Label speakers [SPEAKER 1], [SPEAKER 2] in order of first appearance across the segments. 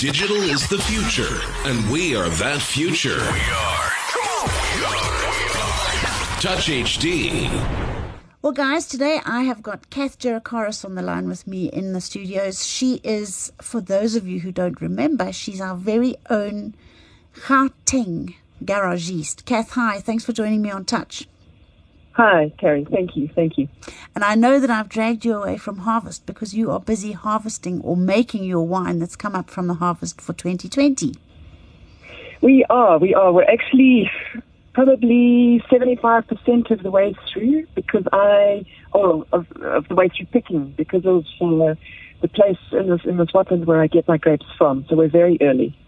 [SPEAKER 1] Digital is the future, and we are that future. We are. Touch HD.
[SPEAKER 2] Well, guys, today I have got Kath Gerakaris on the line with me in the studios. She is, for those of you who don't remember, she's our very own Gauteng garagiste. Kath, hi. Thanks for joining me on Touch.
[SPEAKER 3] Hi, Carrie. Thank you. Thank you.
[SPEAKER 2] And I know that I've dragged you away from harvest because you are busy harvesting or making your wine that's come up from the harvest for 2020.
[SPEAKER 3] We are. We are. We're actually probably 75% of the way through because I, or of, of the way through picking because of uh, the place in the, in the Swartland where I get my grapes from. So we're very early.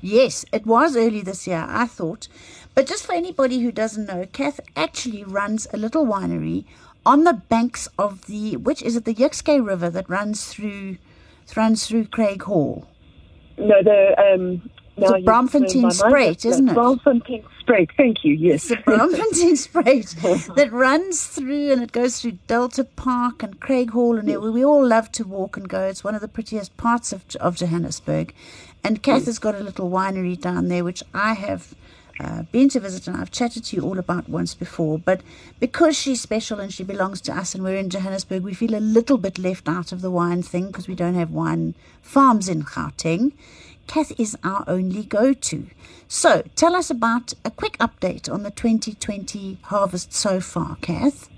[SPEAKER 2] Yes, it was early this year, I thought. But just for anybody who doesn't know, Kath actually runs a little winery on the banks of the, which is it, the Jukskei River that runs through, runs through Craighall.
[SPEAKER 3] No, the um,
[SPEAKER 2] it's a Braamfontein Spruit, isn't it?
[SPEAKER 3] Braamfontein Spruit, thank you, yes.
[SPEAKER 2] It's a Braamfontein Spruit that runs through and it goes through Delta Park and Craighall, and yes. we all love to walk and go. It's one of the prettiest parts of, of Johannesburg. And Kath has got a little winery down there, which I have uh, been to visit and I've chatted to you all about once before. But because she's special and she belongs to us and we're in Johannesburg, we feel a little bit left out of the wine thing because we don't have wine farms in Gauteng. Kath is our only go to. So tell us about a quick update on the 2020 harvest so far, Kath.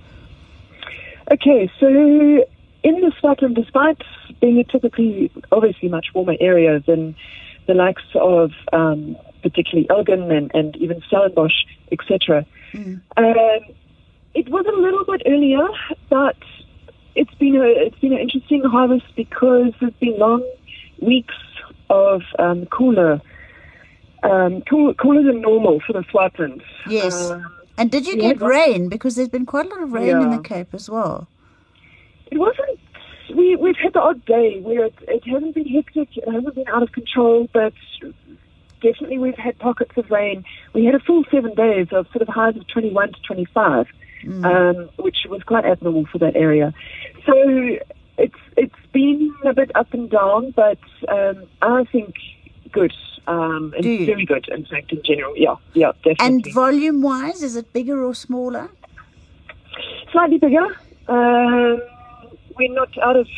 [SPEAKER 3] Okay, so in the Swartland, despite being a typically, obviously, much warmer area than the likes of um, particularly Elgin and, and even Stellenbosch, etc., mm. um, it was a little bit earlier, but it's been a it's been an interesting harvest because there's been long weeks of um, cooler, um, cool, cooler than normal for the Swartland.
[SPEAKER 2] Yes. Um, and did you get rain? Because there's been quite a lot of rain yeah. in the Cape as well.
[SPEAKER 3] It wasn't. We we've had the odd day where it, it hasn't been hectic. It hasn't been out of control, but definitely we've had pockets of rain. We had a full seven days of sort of highs of 21 to 25, mm. um, which was quite abnormal for that area. So it's it's been a bit up and down, but um, I think good. Um, and very good, in fact, in general. Yeah, yeah, definitely.
[SPEAKER 2] And volume wise, is it bigger or smaller?
[SPEAKER 3] Slightly bigger. Um, we're not out of,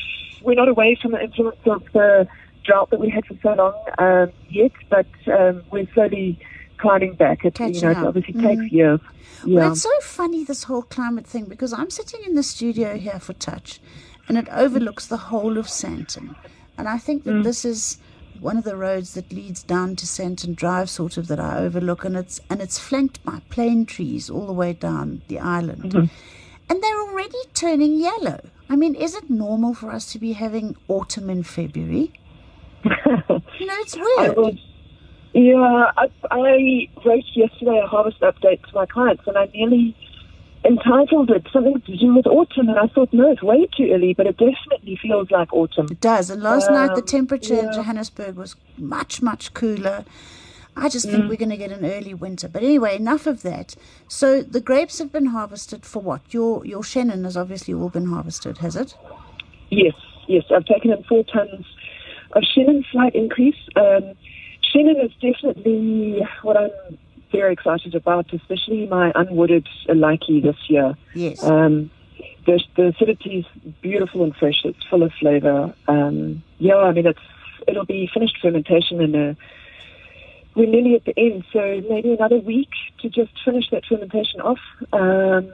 [SPEAKER 3] we're not away from the influence of the drought that we had for so long um, yet, but um, we're slowly climbing back. It, you know, it obviously mm. takes years.
[SPEAKER 2] Yeah. Well, it's so funny this whole climate thing because I'm sitting in the studio here for Touch, and it overlooks the whole of Sandton, And I think that mm. this is one of the roads that leads down to Sandton Drive, sort of that I overlook, and it's and it's flanked by plane trees all the way down the island, mm-hmm. and they're already turning yellow. I mean, is it normal for us to be having autumn in February? you know, it's weird.
[SPEAKER 3] Yeah, I, I wrote yesterday a harvest update to my clients, and I nearly entitled it something to do with autumn, and I thought, no, it's way too early, but it definitely feels like autumn.
[SPEAKER 2] It does. And last um, night the um, temperature yeah. in Johannesburg was much, much cooler. I just think mm. we're going to get an early winter. But anyway, enough of that. So the grapes have been harvested for what? Your your Chenin has obviously all been harvested, has it?
[SPEAKER 3] Yes, yes. I've taken in four tons of Chenin, slight increase. Um, Chenin is definitely what I'm very excited about, especially my unwooded Laiki this year.
[SPEAKER 2] Yes.
[SPEAKER 3] Um, the, the acidity is beautiful and fresh. It's full of flavor. Um, yeah, I mean, it's it'll be finished fermentation in a. We're nearly at the end, so maybe another week to just finish that fermentation off. Um,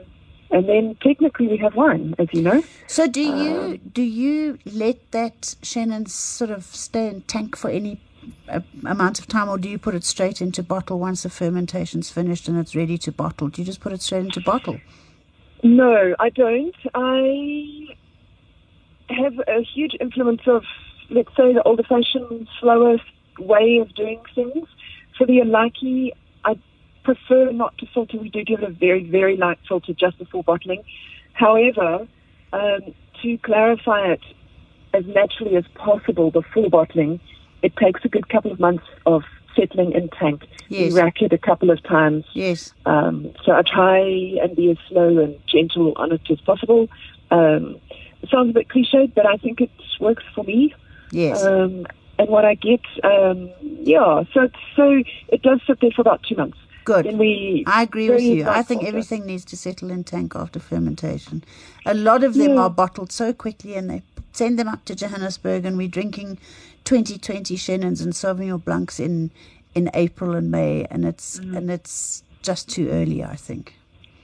[SPEAKER 3] and then technically we have wine, as you know.
[SPEAKER 2] So do you um, do you let that Chenin sort of stay in tank for any amount of time, or do you put it straight into bottle once the fermentation's finished and it's ready to bottle? Do you just put it straight into bottle?
[SPEAKER 3] No, I don't. I have a huge influence of, let's say, the old-fashioned, slower way of doing things. For the Alaki, I prefer not to filter. We do give it a very, very light filter just before bottling. However, um, to clarify it as naturally as possible before bottling, it takes a good couple of months of settling in tank. Yes. We rack it a couple of times.
[SPEAKER 2] Yes.
[SPEAKER 3] Um, so I try and be as slow and gentle on it as possible. Um, it sounds a bit cliched, but I think it works for me.
[SPEAKER 2] Yes.
[SPEAKER 3] Um, and what I get, um, yeah. So so it does sit there for about two months.
[SPEAKER 2] Good.
[SPEAKER 3] Then we
[SPEAKER 2] I agree with you. I think everything needs to settle in tank after fermentation. A lot of them
[SPEAKER 3] Yeah.
[SPEAKER 2] are bottled so quickly and they send them up to Johannesburg and we're drinking 2020 Chenins and Sauvignon Blancs in in April and May and it's
[SPEAKER 3] Mm.
[SPEAKER 2] and it's just too early, I think.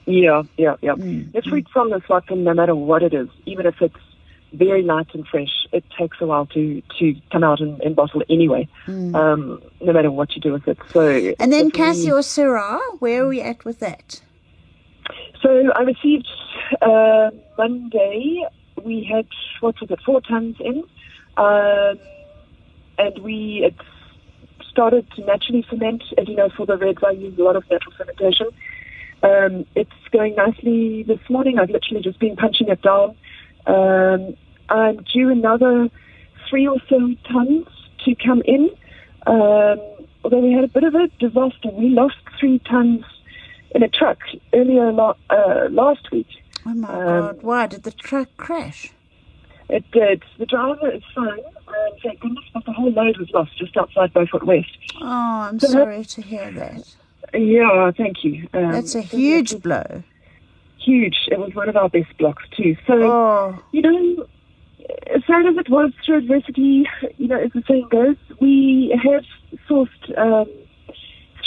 [SPEAKER 3] Yeah, yeah, yeah.
[SPEAKER 2] Mm,
[SPEAKER 3] The fruit from the Swartland, no matter what it is, even if it's very light and fresh, it takes a while to, to come out and, and bottle anyway, um, no matter what you do with it. So,
[SPEAKER 2] Mm. And then
[SPEAKER 3] if we-
[SPEAKER 2] Cassie or Syrah, where are we at with that?
[SPEAKER 3] So I received uh, Monday. We had what was it, four tons in, um, and we it started to naturally ferment. As you know, for the reds, I use a lot of natural fermentation. Um, it's going nicely this morning. I've literally just been punching it down. Um, I'm due another three or so tons to come in. Um, although we had a bit of a disaster, we lost three tons in a truck earlier la- uh, last week.
[SPEAKER 2] Oh my
[SPEAKER 3] Um,
[SPEAKER 2] god, why did the truck crash?
[SPEAKER 3] It did. The driver is fine. Um, thank goodness, but the whole load was lost just outside Beaufort West.
[SPEAKER 2] Oh, I'm
[SPEAKER 3] So that-
[SPEAKER 2] sorry to hear that.
[SPEAKER 3] Yeah, thank you. Um,
[SPEAKER 2] That's a huge blow.
[SPEAKER 3] Huge. It was one of our best blocks too. So
[SPEAKER 2] Oh,
[SPEAKER 3] you know, as sad as it was through adversity, you know, as the saying goes, we have sourced um,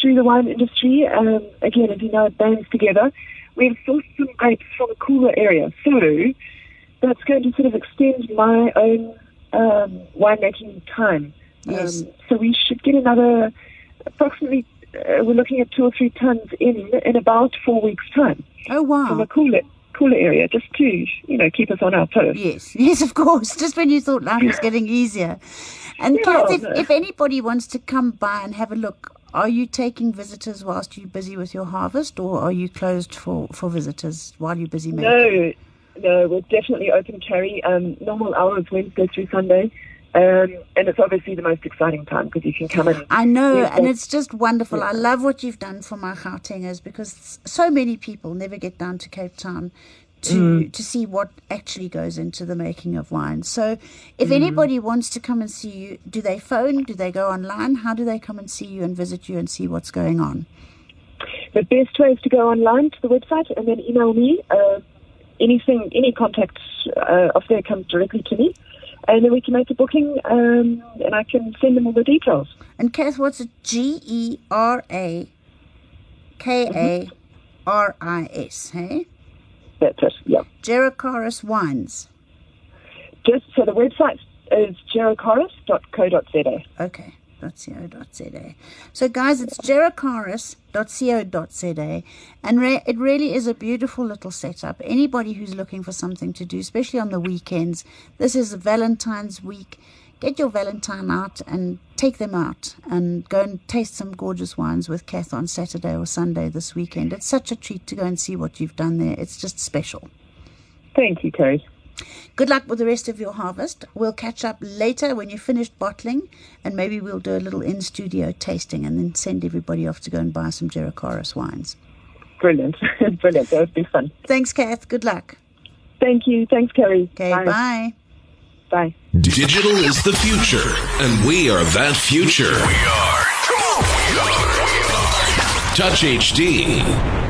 [SPEAKER 3] through the wine industry. Um, again, as you know, it bands together. We've sourced some grapes from a cooler area, so that's going to sort of extend my own um, winemaking time.
[SPEAKER 2] Yes.
[SPEAKER 3] Um, so we should get another approximately. Uh, we're looking at two or three tons in in about four weeks' time
[SPEAKER 2] oh
[SPEAKER 3] from
[SPEAKER 2] wow.
[SPEAKER 3] a cooler cooler area, just to you know keep us on our toes.
[SPEAKER 2] Yes, yes, of course. Just when you thought life was getting easier. And
[SPEAKER 3] Yeah,
[SPEAKER 2] Kath, if, if anybody wants to come by and have a look, are you taking visitors whilst you're busy with your harvest, or are you closed for, for visitors while you're busy making?
[SPEAKER 3] No, no, we're definitely open Carrie. Um, normal hours Wednesday through Sunday, um, and it's obviously the most exciting time because you can come in.
[SPEAKER 2] I know, and
[SPEAKER 3] that-
[SPEAKER 2] it's just wonderful. I love what you've done for my Gautengers because so many people never get down to Cape Town to
[SPEAKER 3] Mm.
[SPEAKER 2] to see what actually goes into the making of wine. So, if
[SPEAKER 3] Mm.
[SPEAKER 2] anybody wants to come and see you, do they phone? Do they go online? How do they come and see you and visit you and see what's going on?
[SPEAKER 3] The best way is to go online to the website and then email me. Uh, anything, any contacts uh, of there comes directly to me, and then we can make a booking, um, and I can send them all the details.
[SPEAKER 2] And Kath, what's it? G E R A K A R I S, hey?
[SPEAKER 3] That's it. Yeah.
[SPEAKER 2] Gerakaris Wines.
[SPEAKER 3] Just so the website is gerakaris.co.za.
[SPEAKER 2] Okay. .co.za. So, guys, it's gerakaris.co.za, and re- it really is a beautiful little setup. Anybody who's looking for something to do, especially on the weekends, this is Valentine's week. Get your Valentine out and take them out and go and taste some gorgeous wines with Kath on Saturday or Sunday this weekend. It's such a treat to go and see what you've done there. It's just special.
[SPEAKER 3] Thank you, Terry.
[SPEAKER 2] Good luck with the rest of your harvest. We'll catch up later when you've finished bottling, and maybe we'll do a little in studio tasting and then send everybody off to go and buy some Gerakaris wines.
[SPEAKER 3] Brilliant. Brilliant. That would be fun.
[SPEAKER 2] Thanks, Kath. Good luck.
[SPEAKER 3] Thank you. Thanks, Carrie.
[SPEAKER 2] Okay, bye.
[SPEAKER 3] Bye.
[SPEAKER 1] Digital is the future, and we are that future. We are. Touch HD.